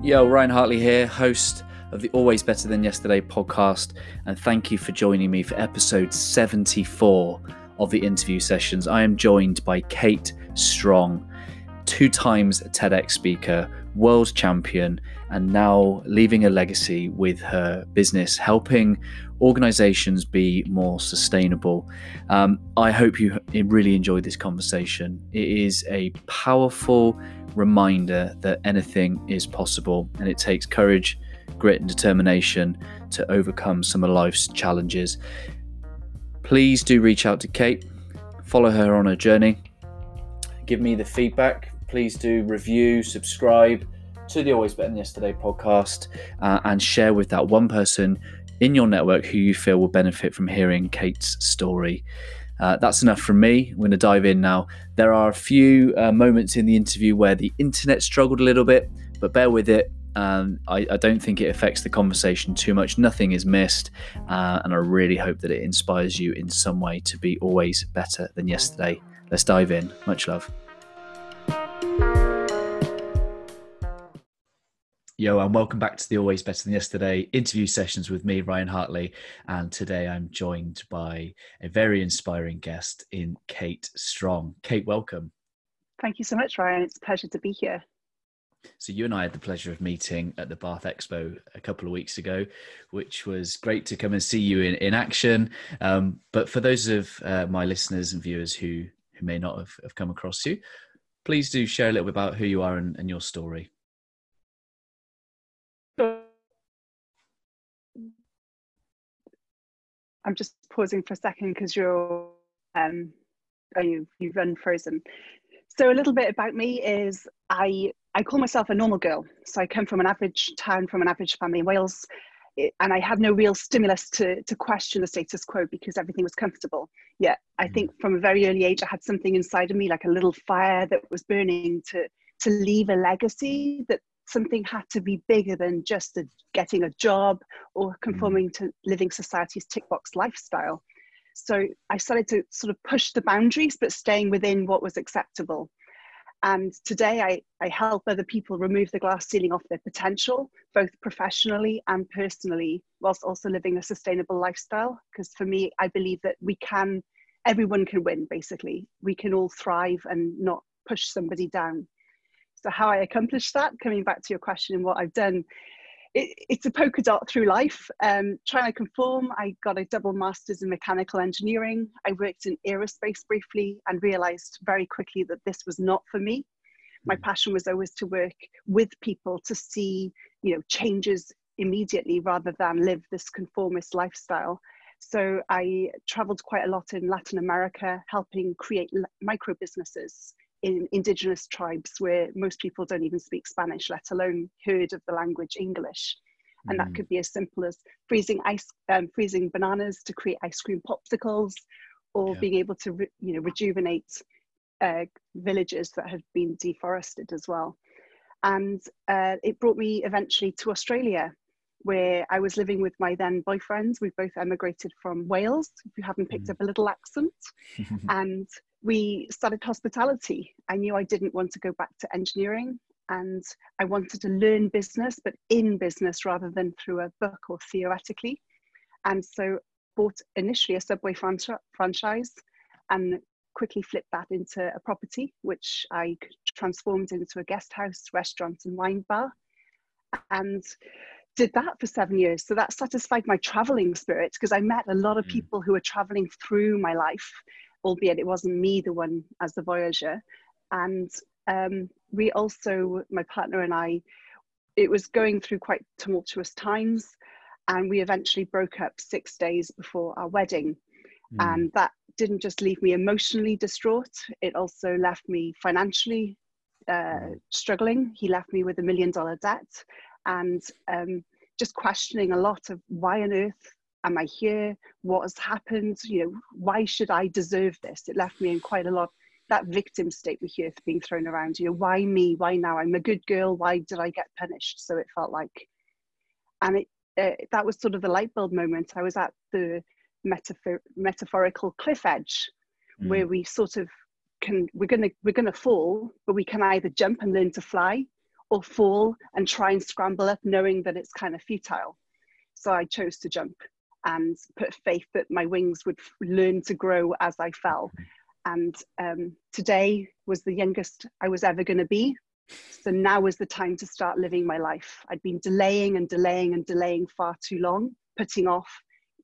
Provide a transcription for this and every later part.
Yo, Ryan Hartley here, host of the Always Better Than Yesterday podcast, and thank you for joining me for episode 74 of the interview sessions. I am joined by Kate Strong, two times TEDx speaker, world champion, and now leaving a legacy with her business, helping organizations be more sustainable. Um, I hope you really enjoyed this conversation. It is a powerful reminder that anything is possible and it takes courage, grit, and determination to overcome some of life's challenges. Please do reach out to Kate, follow her on her journey, give me the feedback. Please do review, subscribe to the Always Better Than Yesterday podcast, uh, and share with that one person in your network who you feel will benefit from hearing Kate's story. Uh, that's enough from me. We're going to dive in now. There are a few uh, moments in the interview where the internet struggled a little bit, but bear with it. Um, I, I, don't think it affects the conversation too much. Nothing is missed. Uh, and I really hope that it inspires you in some way to be always better than yesterday. Let's dive in. Much love. Yo, and welcome back to the Always Better Than Yesterday interview sessions with me, Ryan Hartley. And today I'm joined by a very inspiring guest in Kate Strong. Kate, welcome. Thank you so much, Ryan. It's a pleasure to be here. So, you and I had the pleasure of meeting at the Bath Expo a couple of weeks ago, which was great to come and see you in, in action. Um, but for those of uh, my listeners and viewers who, who may not have, have come across you, please do share a little bit about who you are and, and your story. I'm just pausing for a second because you're um oh you you've unfrozen. So a little bit about me is I I call myself a normal girl. So I come from an average town from an average family in Wales. and I had no real stimulus to, to question the status quo because everything was comfortable. Yet I mm. think from a very early age, I had something inside of me, like a little fire that was burning to, to leave a legacy that something had to be bigger than just a, getting a job or mm. conforming to living society's tick box lifestyle. So I started to sort of push the boundaries, but staying within what was acceptable. And today I, I help other people remove the glass ceiling off their potential, both professionally and personally, whilst also living a sustainable lifestyle. Because for me, I believe that we can, everyone can win, basically. We can all thrive and not push somebody down. So how I accomplished that, coming back to your question and what I've done, it, it's a polka dot through life. Um, trying to conform, I got a double master's in mechanical engineering. I worked in aerospace briefly and realized very quickly that this was not for me. My mm. passion was always to work with people to see, you know, changes immediately rather than live this conformist lifestyle. So I traveled quite a lot in Latin America, helping create micro businesses in indigenous tribes where most people don't even speak Spanish, let alone heard of the language English. And mm. that could be as simple as freezing ice, um, freezing bananas to create ice cream popsicles, or yeah. being able to, re- you know, rejuvenate uh, villages that have been deforested as well. And uh, it brought me eventually to Australia, where I was living with my then boyfriend. We both emigrated from Wales, if you haven't picked mm. up a little accent. and we started hospitality. I knew I didn't want to go back to engineering and I wanted to learn business, but in business rather than through a book or theoretically. And so bought initially a Subway franchise and quickly flipped that into a property, which I transformed into a guest house, restaurant, and wine bar. And did that for seven years. So that satisfied my traveling spirit because I met a lot of mm. people who were traveling through my life albeit it wasn't me the one as the voyager. And um, we also, my partner and I, it was going through quite tumultuous times, and we eventually broke up six days before our wedding. Mm. And that didn't just leave me emotionally distraught, it also left me financially uh, hmm. struggling. He left me with a million dollar debt and um, just questioning a lot of why on earth am I here? What has happened? You know, why should I deserve this? It left me in quite a lot that victim state we hear being thrown around. You know, why me? Why now? I'm a good girl. Why did I get punished? So it felt like, and it uh, that was sort of the light bulb moment. I was at the metaphor- metaphorical cliff edge, mm. where we sort of can we're gonna we're gonna fall, but we can either jump and learn to fly, or fall and try and scramble up knowing that it's kind of futile. So I chose to jump and put faith that my wings would learn to grow as I fell. And um, today was the youngest I was ever going to be. So now was the time to start living my life. I'd been delaying and delaying and delaying far too long, putting off.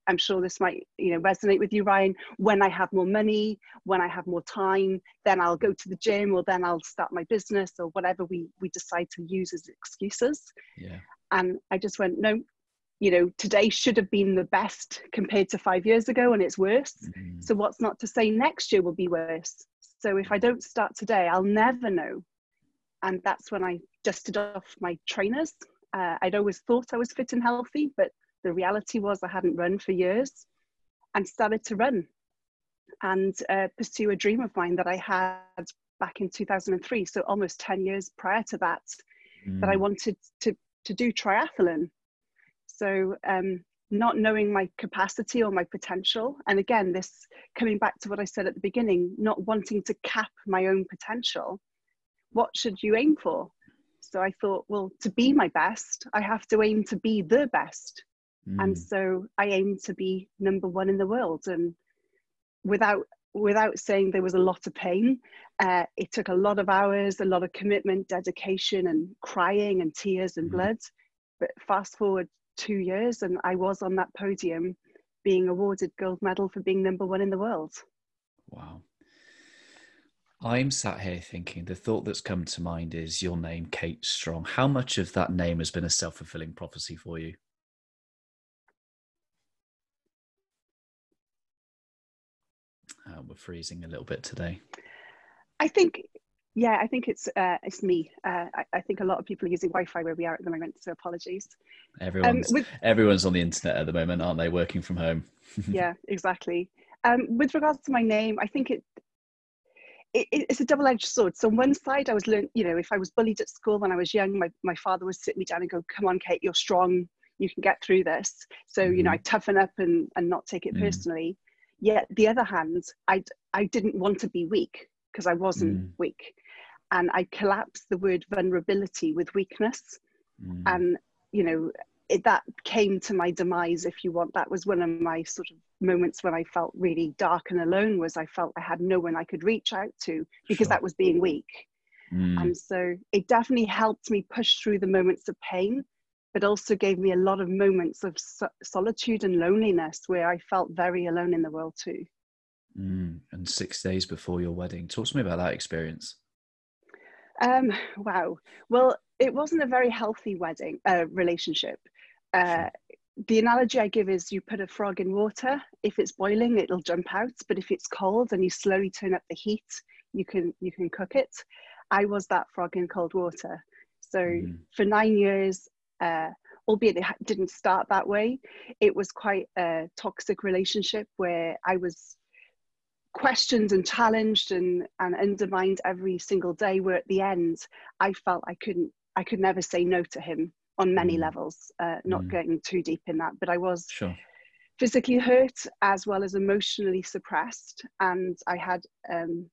I'm sure this might, you know, resonate with you, Ryan. When I have more money, when I have more time, then I'll go to the gym, or then I'll start my business, or whatever we we decide to use as excuses. Yeah. And I just went, no, you know, today should have been the best compared to five years ago, and it's worse. Mm-hmm. So what's not to say next year will be worse? So if I don't start today, I'll never know and that's when I dusted off my trainers. Uh, I'd always thought I was fit and healthy, but the reality was I hadn't run for years and started to run and uh, pursue a dream of mine that I had back in 2003. So almost 10 years prior to that, mm. that I mm. wanted to, to do triathlon. So um, not knowing my capacity or my potential. And again, this coming back to what I said at the beginning, not wanting to cap my own potential what should you aim for? So I thought, well, to be my best, I have to aim to be the best. Mm. And so I aimed to be number one in the world. And without without saying there was a lot of pain, uh, it took a lot of hours, a lot of commitment, dedication, and crying and tears and mm. blood. But fast forward two years, and I was on that podium being awarded gold medal for being number one in the world. Wow. I'm sat here thinking the thought that's come to mind is your name, Kate Strong. How much of that name has been a self fulfilling prophecy for you? Uh, we're freezing a little bit today. I think, yeah, I think it's uh, it's me. Uh, I, I, think a lot of people are using Wi-Fi where we are at the moment, so apologies. Everyone's um, with, everyone's on the internet at the moment, aren't they? Working from home. yeah, exactly. Um, with regards to my name, I think it it, it's a double-edged sword. So on one side, I was learning, you know, if I was bullied at school when I was young, my, my father would sit me down and go, come on, Kate, you're strong. You can get through this. So, mm-hmm. you know, I mm-hmm. toughen up and, and not take it mm-hmm. personally. Yet the other hand, I, I didn't want to be weak because I wasn't mm. weak. And I collapsed the word vulnerability with weakness. Mm. And, you know, it, that came to my demise, if you want. That was one of my sort of moments when I felt really dark and alone. Was I felt I had no one I could reach out to because sure. that was being weak. Mm. And so it definitely helped me push through the moments of pain, but also gave me a lot of moments of so- solitude and loneliness where I felt very alone in the world too. Mm. And six days before your wedding, talk to me about that experience. Um, wow. Well, it wasn't a very healthy wedding uh, relationship. Uh, the analogy I give is you put a frog in water. If it's boiling, it'll jump out. But if it's cold and you slowly turn up the heat, you can you can cook it. I was that frog in cold water. So mm. for nine years, uh, albeit it didn't start that way, it was quite a toxic relationship where I was questioned and challenged and, and undermined every single day. Where at the end, I felt I couldn't, I could never say no to him on many mm. levels, uh, not mm. going too deep in that, but I was sure. physically hurt as well as emotionally suppressed. And I had, um,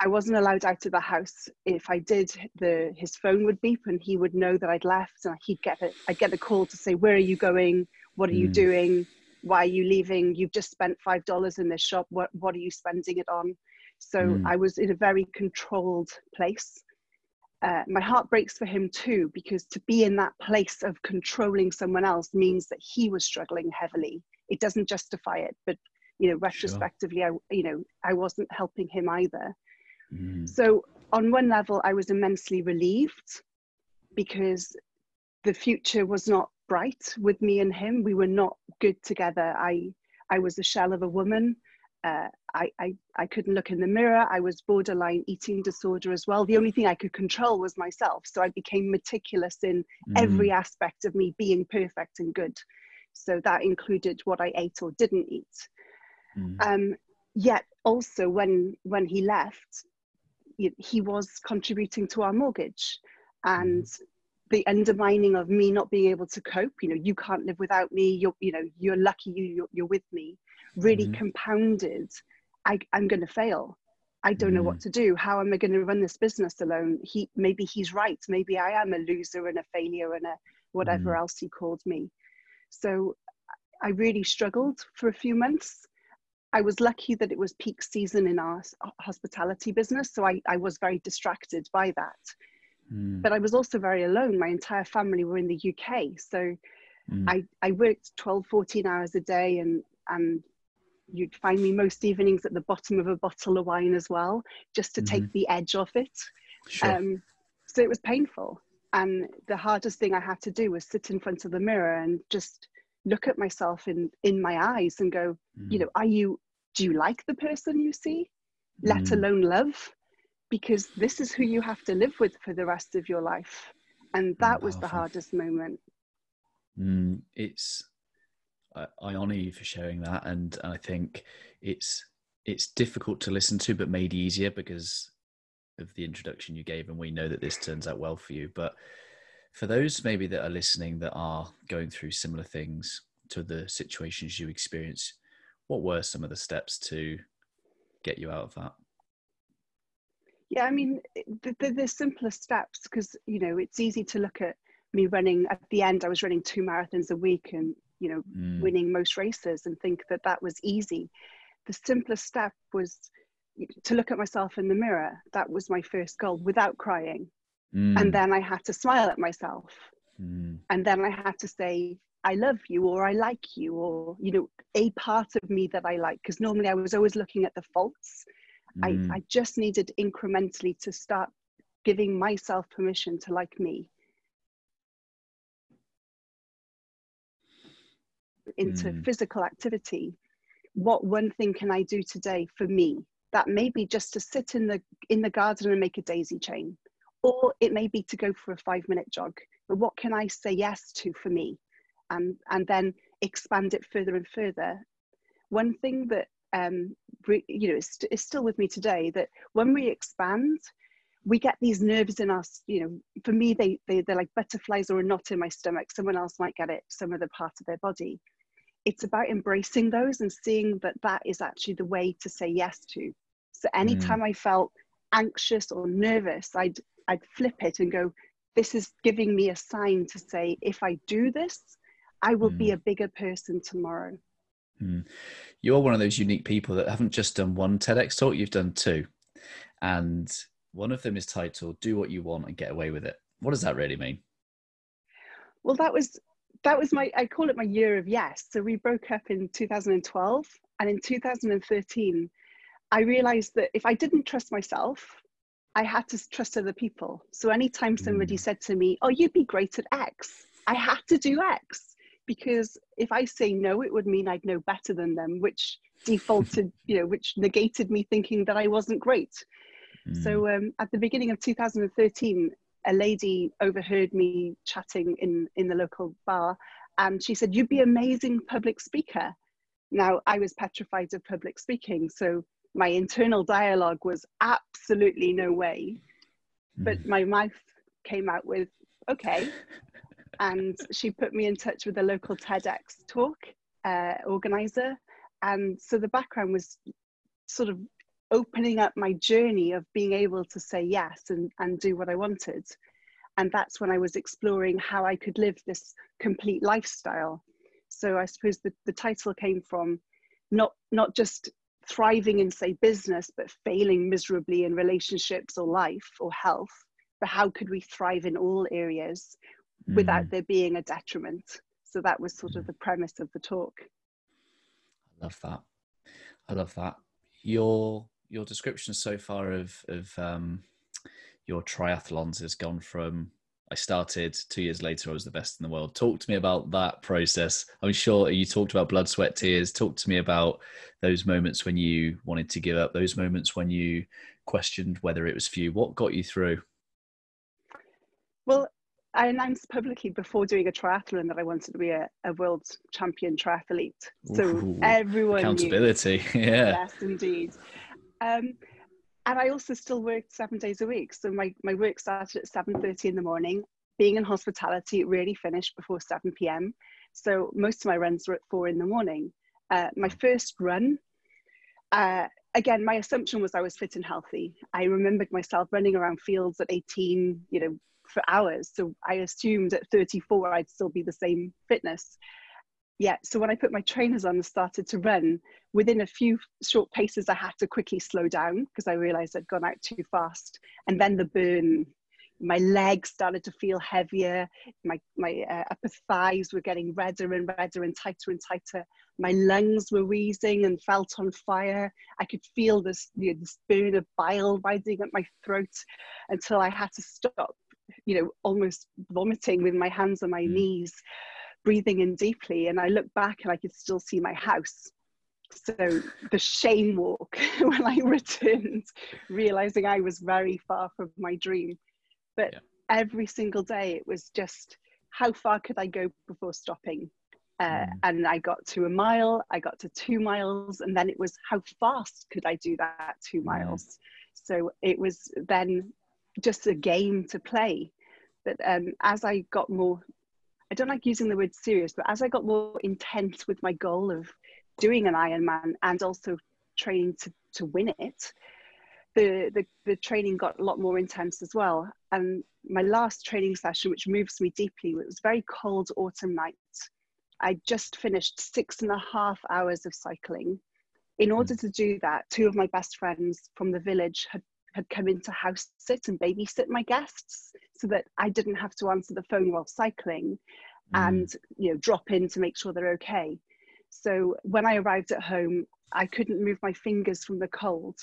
I wasn't allowed out of the house. If I did, the his phone would beep and he would know that I'd left, and he'd get a, I'd get a call to say, "Where are you going? What are mm. you doing? Why are you leaving? You've just spent five dollars in this shop. What what are you spending it on?" So mm. I was in a very controlled place uh, my heart breaks for him too because to be in that place of controlling someone else means that he was struggling heavily it doesn't justify it but you know retrospectively sure. i you know i wasn't helping him either mm. so on one level i was immensely relieved because the future was not bright with me and him we were not good together i i was a shell of a woman uh, I, I, I couldn't look in the mirror. I was borderline eating disorder as well. The only thing I could control was myself. So I became meticulous in mm. every aspect of me being perfect and good. So that included what I ate or didn't eat. Mm. Um, yet also when when he left, he was contributing to our mortgage, and mm. The undermining of me not being able to cope. You know, you can't live without me. You're you know you're lucky you you're, you're with me really mm-hmm. compounded I, i'm going to fail I don't know what Mm. to do. How am I going to run this business alone? He maybe he's right. Maybe I am a loser and a failure and a whatever Mm. else he called me. So I really struggled for a few months. I was lucky that it was peak season in our hospitality business, so I, I was very distracted by that. Mm. But I was also very alone. My entire family were in the UK, so Mm. I, I worked 12, 14 hours a day and, and you'd find me most evenings at the bottom of a bottle of wine as well, just to take the edge off it. Sure. Um, so it was painful. And the hardest thing I had to do was sit in front of the mirror and just look at myself in, in my eyes and go, you Mm. know, are you, do you like the person you see? Let Mm. alone love? Because this is who you have to live with for the rest of your life. And that was the hardest moment. Mm, it's I, I honor you for sharing that, and, and I think it's it's difficult to listen to, but made easier because of the introduction you gave, and we know that this turns out well for you. But for those maybe that are listening that are going through similar things to the situations you experience, what were some of the steps to get you out of that? Yeah, I mean, the, the, the simplest steps, because, you know, it's easy to look at me running, at the end, I was running two marathons a week and, you know, Mm, winning most races and think that that was easy. The simplest step was to look at myself in the mirror. That was my first goal without crying. mm, And then I had to smile at myself. mm, And then I had to say, I love you or I like you or, you know, a part of me that I like. Because normally I was always looking at the faults. Mm, I, I just needed incrementally to start giving myself permission to like me. Into Mm. physical activity. What one thing can i do today for me that may be just to sit in the in the garden and make a daisy chain? Or it may be to go for a five minute jog. But what can i say yes to for me? And and then expand it further and further. One thing that um you know is still with me today that when we expand we get these nerves in us you know for me they, they they're like butterflies or a knot in my stomach. Someone else might get it some other part of their body. It's about embracing those and seeing that that is actually the way to say yes to. So anytime i felt anxious or nervous i'd i'd flip it and go this is giving me a sign to say if i do this i will be Mm. a bigger person tomorrow mm. You're one of those unique people that haven't just done one TEDx talk, you've done two. And one of them is titled Do What You Want and Get Away with It. What does that really mean? well that was that was my i call it my year of yes so we broke up in 2012 and in 2013 i realized that if i didn't trust myself i had to trust other people so anytime somebody Mm. said to me oh you'd be great at x i had to do x because if i say no it would mean i'd know better than them which defaulted you know which negated me thinking that i wasn't great Mm, so um, at the beginning of 2013, a lady overheard me chatting in, in the local bar and she said, You'd be amazing public speaker. Now, I was petrified of public speaking. So my internal dialogue was absolutely no way. But mm, my mouth came out with, Okay. And she put me in touch with a local TEDx talk uh, organizer. And so the background was sort of opening up my journey of being able to say yes and, and do what I wanted. And that's when I was exploring how I could live this complete lifestyle. So I suppose the, the title came from not not just thriving in say business, but failing miserably in relationships or life or health. But how could we thrive in all areas without mm. there being a detriment? So that was sort of the premise of the talk. I love that. I love that. Your your description so far of of um, your triathlons has gone from I started two years later. I was the best in the world. Talk to me about that process. I'm sure you talked about blood, sweat, tears. Talk to me about those moments when you wanted to give up. Those moments when you questioned whether it was for you. What got you through? Well, I announced publicly before doing a triathlon that I wanted to be a, a world champion triathlete. So Ooh, everyone knew. Accountability. yeah. Yes, indeed. Um, and I also still worked seven days a week. So my, my work started at 7.30 in the morning. Being in hospitality, it really finished before 7 p.m. So most of my runs were at four in the morning. Uh, my first run, uh, again, my assumption was I was fit and healthy. I remembered myself running around fields at 18, you know, for hours. So I assumed at 34 I'd still be the same fitness. Yeah. So when I put my trainers on and started to run, within a few short paces, I had to quickly slow down because I realized I'd gone out too fast. And then the burn my legs started to feel heavier my, my uh, upper thighs were getting redder and redder and tighter and tighter my lungs were wheezing and felt on fire i could feel this, you know, this burn of bile rising up my throat until i had to stop you know almost vomiting with my hands on my mm. knees breathing in deeply and i looked back and i could still see my house so the shame walk when i returned realizing i was very far from my dream but yeah. every single day it was just how far could I go before stopping? Uh, mm. And I got to a mile, I got to two miles, and then it was how fast could I do that two mm. miles? So it was then just a game to play. But um, as I got more, I don't like using the word serious, but as I got more intense with my goal of doing an Ironman and also training to, to win it, the, the, the training got a lot more intense as well. And my last training session, which moves me deeply, it was very cold autumn night. I just finished six and a half hours of cycling. In order hmm. to do that, two of my best friends from the village had, had come in to house sit and babysit my guests so that I didn't have to answer the phone while cycling mm. and you know drop in to make sure they're okay. So when I arrived at home, I couldn't move my fingers from the cold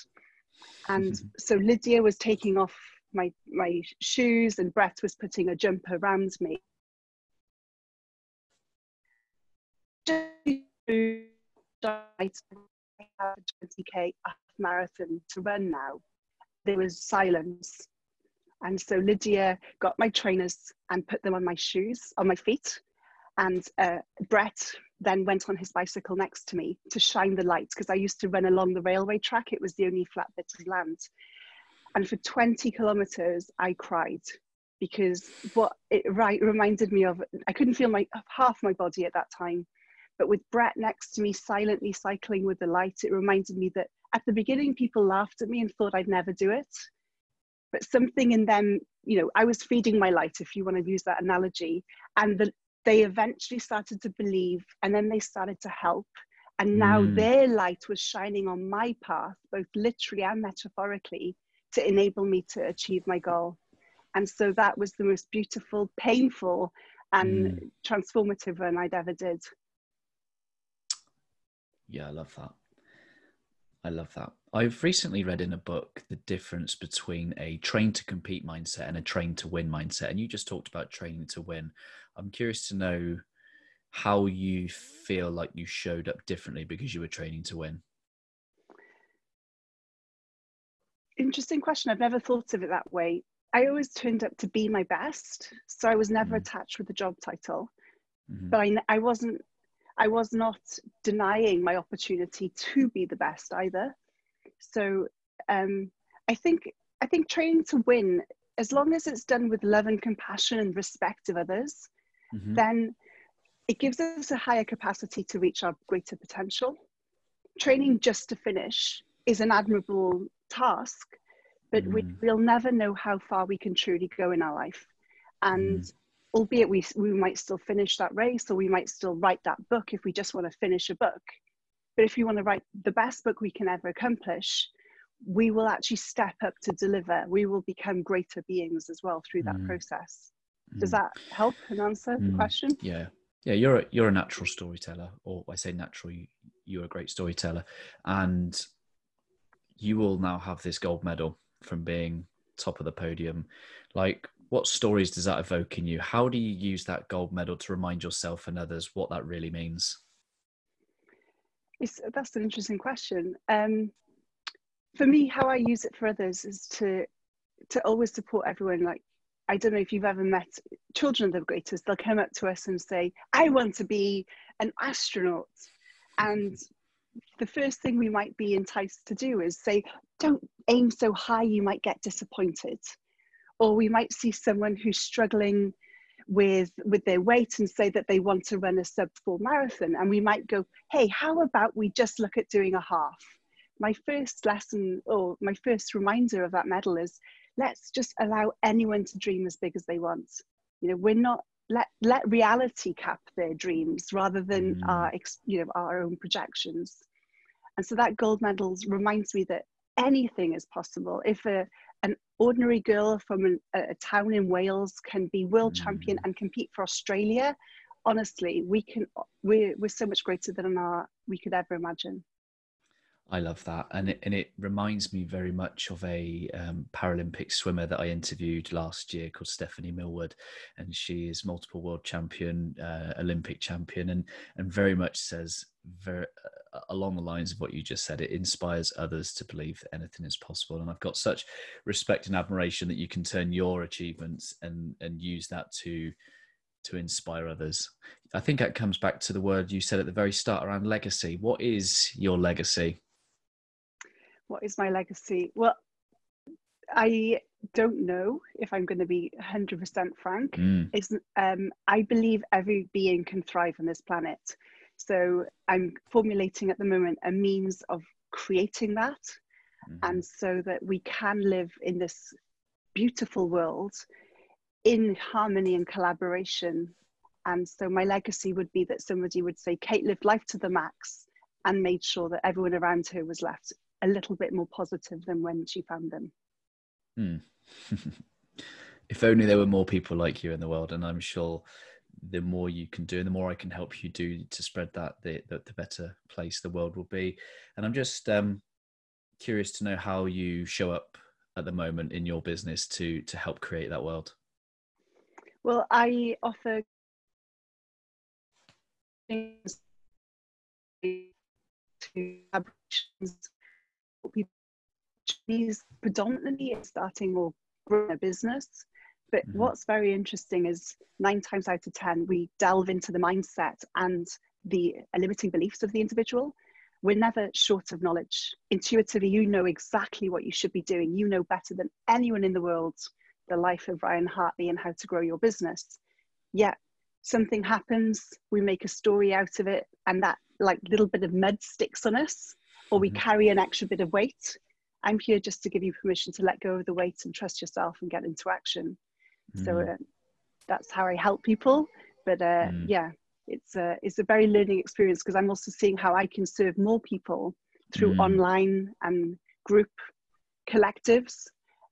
and mm-hmm. so Lydia was taking off my, my shoes and Brett was putting a jumper around me. I have a 20k half marathon to run now. There was silence. And so Lydia got my trainers and put them on my shoes, on my feet. And uh, Brett then went on his bicycle next to me to shine the light because I used to run along the railway track. It was the only flat bit of land. And for 20 kilometers, I cried because what it right reminded me of, I couldn't feel my half my body at that time. But with Brett next to me, silently cycling with the light, it reminded me that at the beginning, people laughed at me and thought I'd never do it. But something in them, you know, I was feeding my light, if you want to use that analogy. And the, they eventually started to believe and then they started to help and now mm. their light was shining on my path both literally and metaphorically to enable me to achieve my goal and so that was the most beautiful painful and mm. transformative run i'd ever did yeah i love that I love that. I've recently read in a book the difference between a train to compete mindset and a train to win mindset. And you just talked about training to win. I'm curious to know how you feel like you showed up differently because you were training to win. Interesting question. I've never thought of it that way. I always turned up to be my best. So I was never mm. attached with a job title. Mm-hmm. But I, I wasn't I was not denying my opportunity to be the best either. So um, I think I think training to win, as long as it's done with love and compassion and respect of others, mm-hmm. then it gives us a higher capacity to reach our greater potential. Training just to finish is an admirable task, but mm. we, will never know how far we can truly go in our life. And mm albeit we, we might still finish that race or we might still write that book if we just want to finish a book. But if you want to write the best book we can ever accomplish, we will actually step up to deliver. We will become greater beings as well through that mm. process. Does mm. that help and answer mm. the question? Yeah. Yeah, you're a, you're a natural storyteller, or I say natural, you, you're a great storyteller. And you will now have this gold medal from being top of the podium. Like, what stories does that evoke in you? How do you use that gold medal to remind yourself and others what that really means? It's, that's an interesting question. Um, for me, how I use it for others is to to always support everyone. Like, I don't know if you've ever met children of the greatest. They'll come up to us and say, "I want to be an astronaut," and the first thing we might be enticed to do is say, "Don't aim so high; you might get disappointed." Or we might see someone who's struggling with with their weight and say that they want to run a sub four marathon and we might go hey how about we just look at doing a half my first lesson or my first reminder of that medal is let's just allow anyone to dream as big as they want. You know, we're not let let reality cap their dreams rather than mm. our you know our own projections. And so that gold medal reminds me that anything is possible. If a an ordinary girl from an, a, town in Wales can be world mm. champion and compete for Australia, honestly, we can we're we're so much greater than our we could ever imagine. I love that, and it, and it reminds me very much of a um, Paralympic swimmer that I interviewed last year called Stephanie Millward, and she is multiple world champion, uh, Olympic champion, and and very much says very uh, along the lines of what you just said. It inspires others to believe that anything is possible, and I've got such respect and admiration that you can turn your achievements and and use that to to inspire others. I think that comes back to the word you said at the very start around legacy. What is your legacy? what is my legacy? Well, I don't know if I'm going to be 100% frank. Mm. Is um, I believe every being can thrive on this planet. So I'm formulating at the moment a means of creating that, mm-hmm. and so that we can live in this beautiful world in harmony and collaboration. And so my legacy would be that somebody would say, Kate lived life to the max and made sure that everyone around her was left a little bit more positive than when she found them. Hmm. if only there were more people like you in the world, and I'm sure the more you can do and the more I can help you do to spread that, the, the, the better place the world will be. And I'm just um, curious to know how you show up at the moment in your business to to help create that world. Well, I offer things to people Chinese predominantly starting or growing a business. But mm-hmm. what's very interesting is nine times out of 10, we delve into the mindset and the limiting beliefs of the individual. We're never short of knowledge. Intuitively, you know exactly what you should be doing. You know better than anyone in the world the life of Ryan Hartley and how to grow your business. Yet something happens, we make a story out of it, and that like little bit of mud sticks on us or we mm-hmm. carry an extra bit of weight. I'm here just to give you permission to let go of the weight and trust yourself and get into action. Mm. So uh, that's how I help people. But uh, mm. yeah, it's a it's a very learning experience because I'm also seeing how I can serve more people through mm. online and group collectives.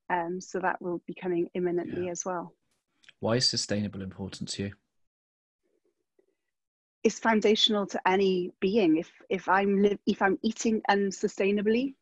Um, so that will be coming imminently yeah. as well. Why is sustainable important to you? It's foundational to any being. If if I'm live if I'm eating unsustainably,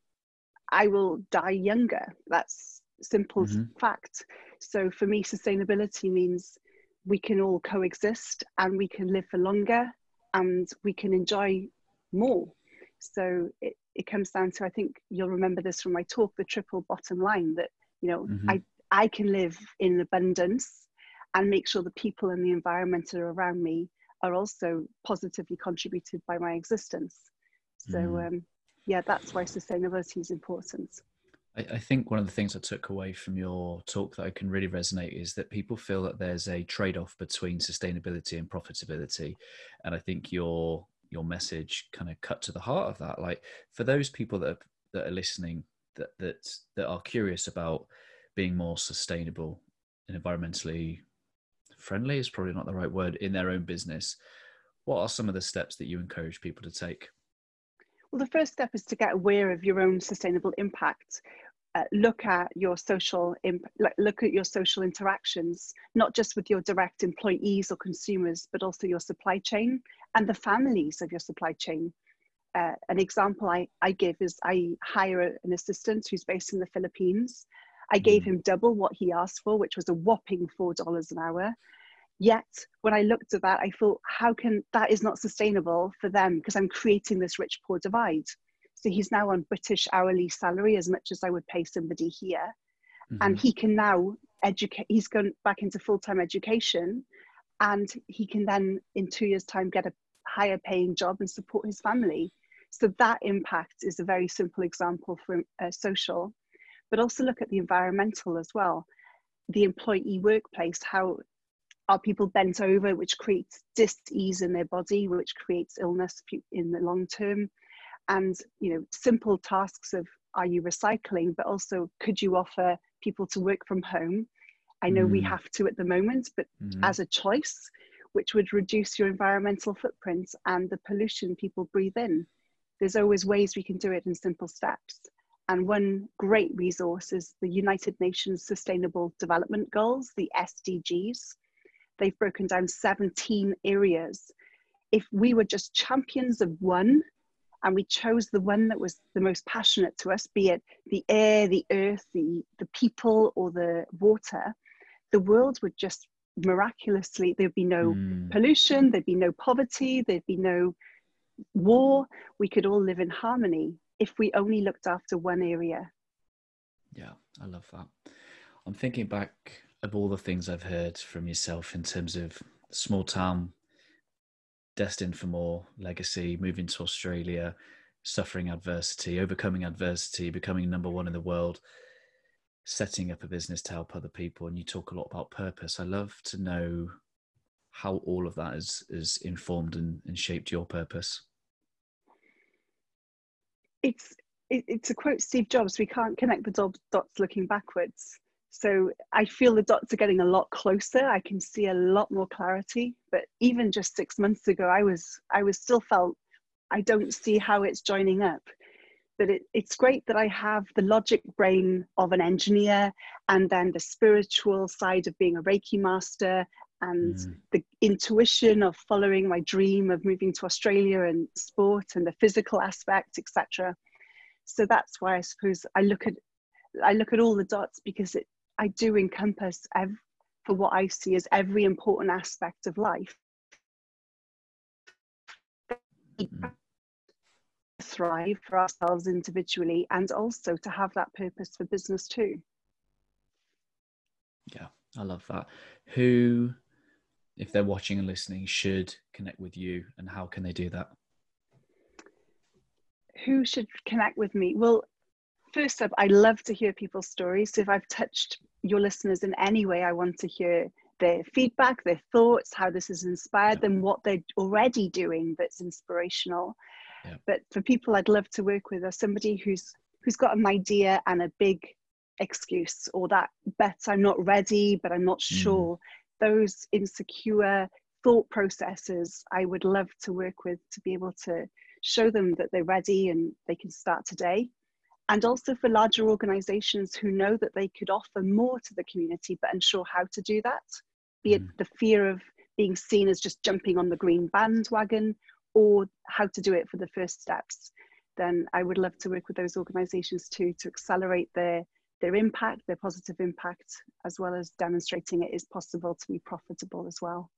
I will die younger. That's simple mm-hmm. fact. So for me, sustainability means we can all coexist and we can live for longer and we can enjoy more. So it, it comes down to I think you'll remember this from my talk, the triple bottom line that you know mm-hmm. I I can live in abundance and make sure the people and the environment that are around me are also positively contributed by my existence. So, mm. um, yeah, that's why sustainability is important. I, I think one of the things I took away from your talk that I can really resonate is that people feel that there's a trade off between sustainability and profitability. And I think your your message kind of cut to the heart of that. Like for those people that are, that are listening that that that are curious about being more sustainable and environmentally friendly is probably not the right word in their own business what are some of the steps that you encourage people to take well the first step is to get aware of your own sustainable impact uh, look at your social imp- look at your social interactions not just with your direct employees or consumers but also your supply chain and the families of your supply chain uh, an example I, I give is I hire an assistant who's based in the Philippines I gave mm. him double what he asked for, which was a whopping $4 an hour. Yet, when I looked at that, I thought, how can that is not sustainable for them because I'm creating this rich poor divide. So he's now on British hourly salary as much as I would pay somebody here. Mm-hmm. And he can now educate, he's gone back into full time education and he can then, in two years' time, get a higher paying job and support his family. So that impact is a very simple example for uh, social but also look at the environmental as well. The employee workplace, how are people bent over, which creates dis-ease in their body, which creates illness in the long term. and you know simple tasks of are you recycling but also could you offer people to work from home i know mm. we have to at the moment but mm. as a choice which would reduce your environmental footprint and the pollution people breathe in there's always ways we can do it in simple steps and one great resource is the united nations sustainable development goals the sdgs they've broken down 17 areas if we were just champions of one and we chose the one that was the most passionate to us, be it the air, the earth, the, the people, or the water, the world would just miraculously, there'd be no mm. pollution, there'd be no poverty, there'd be no war. We could all live in harmony if we only looked after one area. Yeah, I love that. I'm thinking back of all the things I've heard from yourself in terms of small town destined for more legacy, moving to Australia, suffering adversity, overcoming adversity, becoming number one in the world, setting up a business to help other people. And you talk a lot about purpose. I love to know how all of that has, has informed and, and shaped your purpose. It's it's a quote Steve Jobs. We can't connect the dots looking backwards. So I feel the dots are getting a lot closer. I can see a lot more clarity. But even just six months ago, I was I was still felt I don't see how it's joining up. But it, it's great that I have the logic brain of an engineer and then the spiritual side of being a Reiki master and mm. the intuition of following my dream of moving to Australia and sport and the physical aspect, etc. So that's why I suppose I look at I look at all the dots because it I do encompass ev- for what I see as every important aspect of life. Mm. Thrive for ourselves individually and also to have that purpose for business too. Yeah, I love that. Who, if they're watching and listening, should connect with you and how can they do that? Who should connect with me? Well, first up, I love to hear people's stories. So if I've touched your listeners in any way, I want to hear their feedback, their thoughts, how this has inspired yeah. them, what they're already doing that's inspirational. Yeah. But for people I'd love to work with are somebody who's who's got an idea and a big excuse or that bet I'm not ready, but I'm not mm. sure. Those insecure thought processes I would love to work with to be able to show them that they're ready and they can start today and also for larger organizations who know that they could offer more to the community but unsure how to do that be it mm. the fear of being seen as just jumping on the green bandwagon or how to do it for the first steps then i would love to work with those organizations too to accelerate their their impact their positive impact as well as demonstrating it is possible to be profitable as well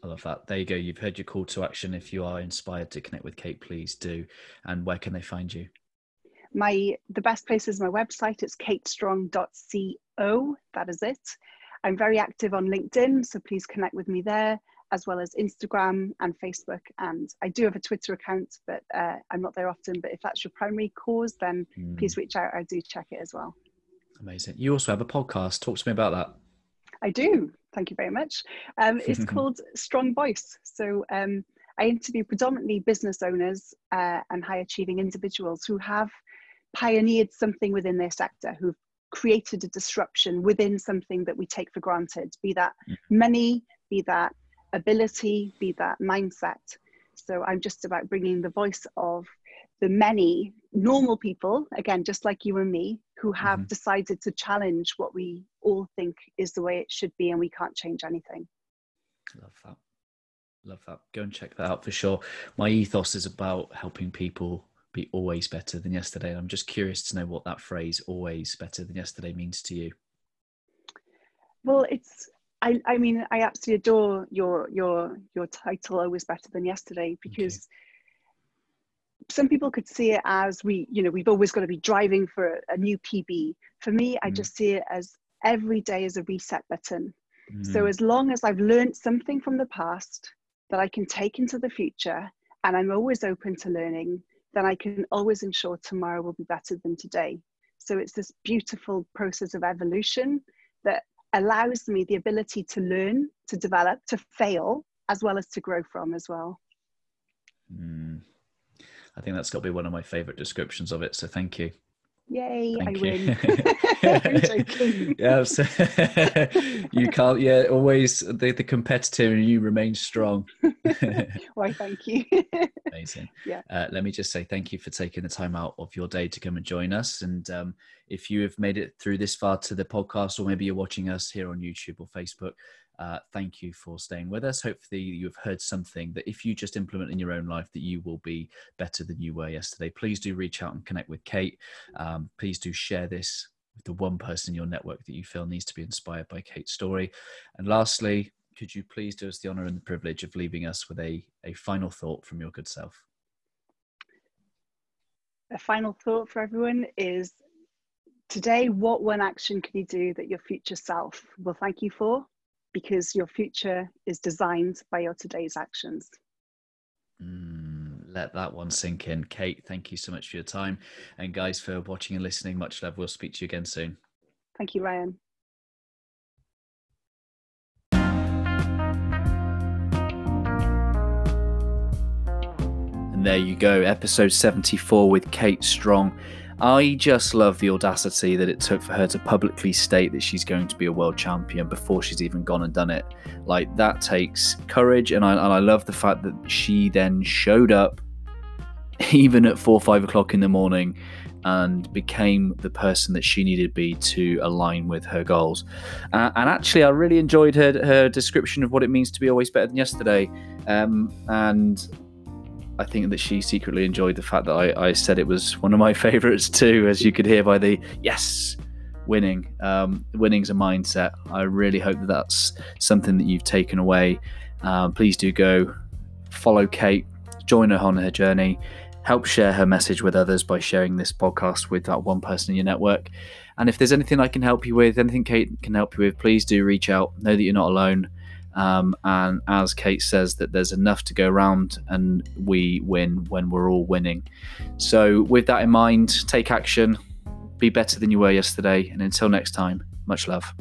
I love that. There you go. You've heard your call to action. If you are inspired to connect with Kate, please do. And where can they find you? My the best place is my website. It's katestrong.co that is it. I'm very active on linkedin so please connect with me there as well as instagram and facebook. And i do have a twitter account but uh, i'm not there often. But if that's your primary cause then mm. please reach out. I do check it as well. Amazing. You also have a podcast. Talk to me about that. I do. Thank you very much. Um, it's called strong voice. So um, I interview predominantly business owners uh, and high achieving individuals who have pioneered something within their sector, who've created a disruption within something that we take for granted, be that mm-hmm. money, be that ability, be that mindset. So I'm just about bringing the voice of the many normal people, again, just like you and me, who have mm-hmm. decided to challenge what we all think is the way it should be and we can't change anything. Love that. Love that. Go and check that out for sure. My ethos is about helping people be always better than yesterday. And I'm just curious to know what that phrase "always better than yesterday" means to you. Well, it's I, I mean I absolutely adore your your your title "always better than yesterday" because. Okay. Some people could see it as we, you know, we've always got to be driving for a, a new PB. For me, mm. I just see it as every day is a reset button. Mm. So as long as I've learned something from the past that I can take into the future, and I'm always open to learning, then I can always ensure tomorrow will be better than today. So it's this beautiful process of evolution that allows me the ability to learn, to develop, to fail, as well as to grow from as well. Mm. I think that's got to be one of my favorite descriptions of it. So thank you. Yay, Thank I you. win. Yeah, so- you can't. Yeah, always the, the competitor and you remain strong. Why, thank you. Amazing. Yeah. Uh, let me just say thank you for taking the time out of your day to come and join us. And um, if you have made it through this far to the podcast, or maybe you're watching us here on YouTube or Facebook, uh, thank you for staying with us. Hopefully, you've heard something that if you just implement in your own life, that you will be better than you were yesterday. Please do reach out and connect with Kate. Um, please do share this with the one person in your network that you feel needs to be inspired by Kate's story. And lastly, could you please do us the honor and the privilege of leaving us with a, a final thought from your good self? A final thought for everyone is today, what one action can you do that your future self will thank you for? Because your future is designed by your today's actions. Mm, let that one sink in. Kate, thank you so much for your time. And guys, for watching and listening, much love. We'll speak to you again soon. Thank you, Ryan. And there you go, episode 74 with Kate Strong. I just love the audacity that it took for her to publicly state that she's going to be a world champion before she's even gone and done it. Like, that takes courage, and I, and I love the fact that she then showed up, even at four, five o'clock in the morning, and became the person that she needed to be to align with her goals. Uh, and actually, I really enjoyed her, her description of what it means to be always better than yesterday. Um, and I think that she secretly enjoyed the fact that I, I said it was one of my favorites too, as you could hear by the yes, winning. Um, winning's a mindset. I really hope that that's something that you've taken away. Um, please do go follow Kate, join her on her journey, help share her message with others by sharing this podcast with that one person in your network. And if there's anything I can help you with, anything Kate can help you with, please do reach out. Know that you're not alone. Um, and as Kate says, that there's enough to go around and we win when we're all winning. So, with that in mind, take action, be better than you were yesterday, and until next time, much love.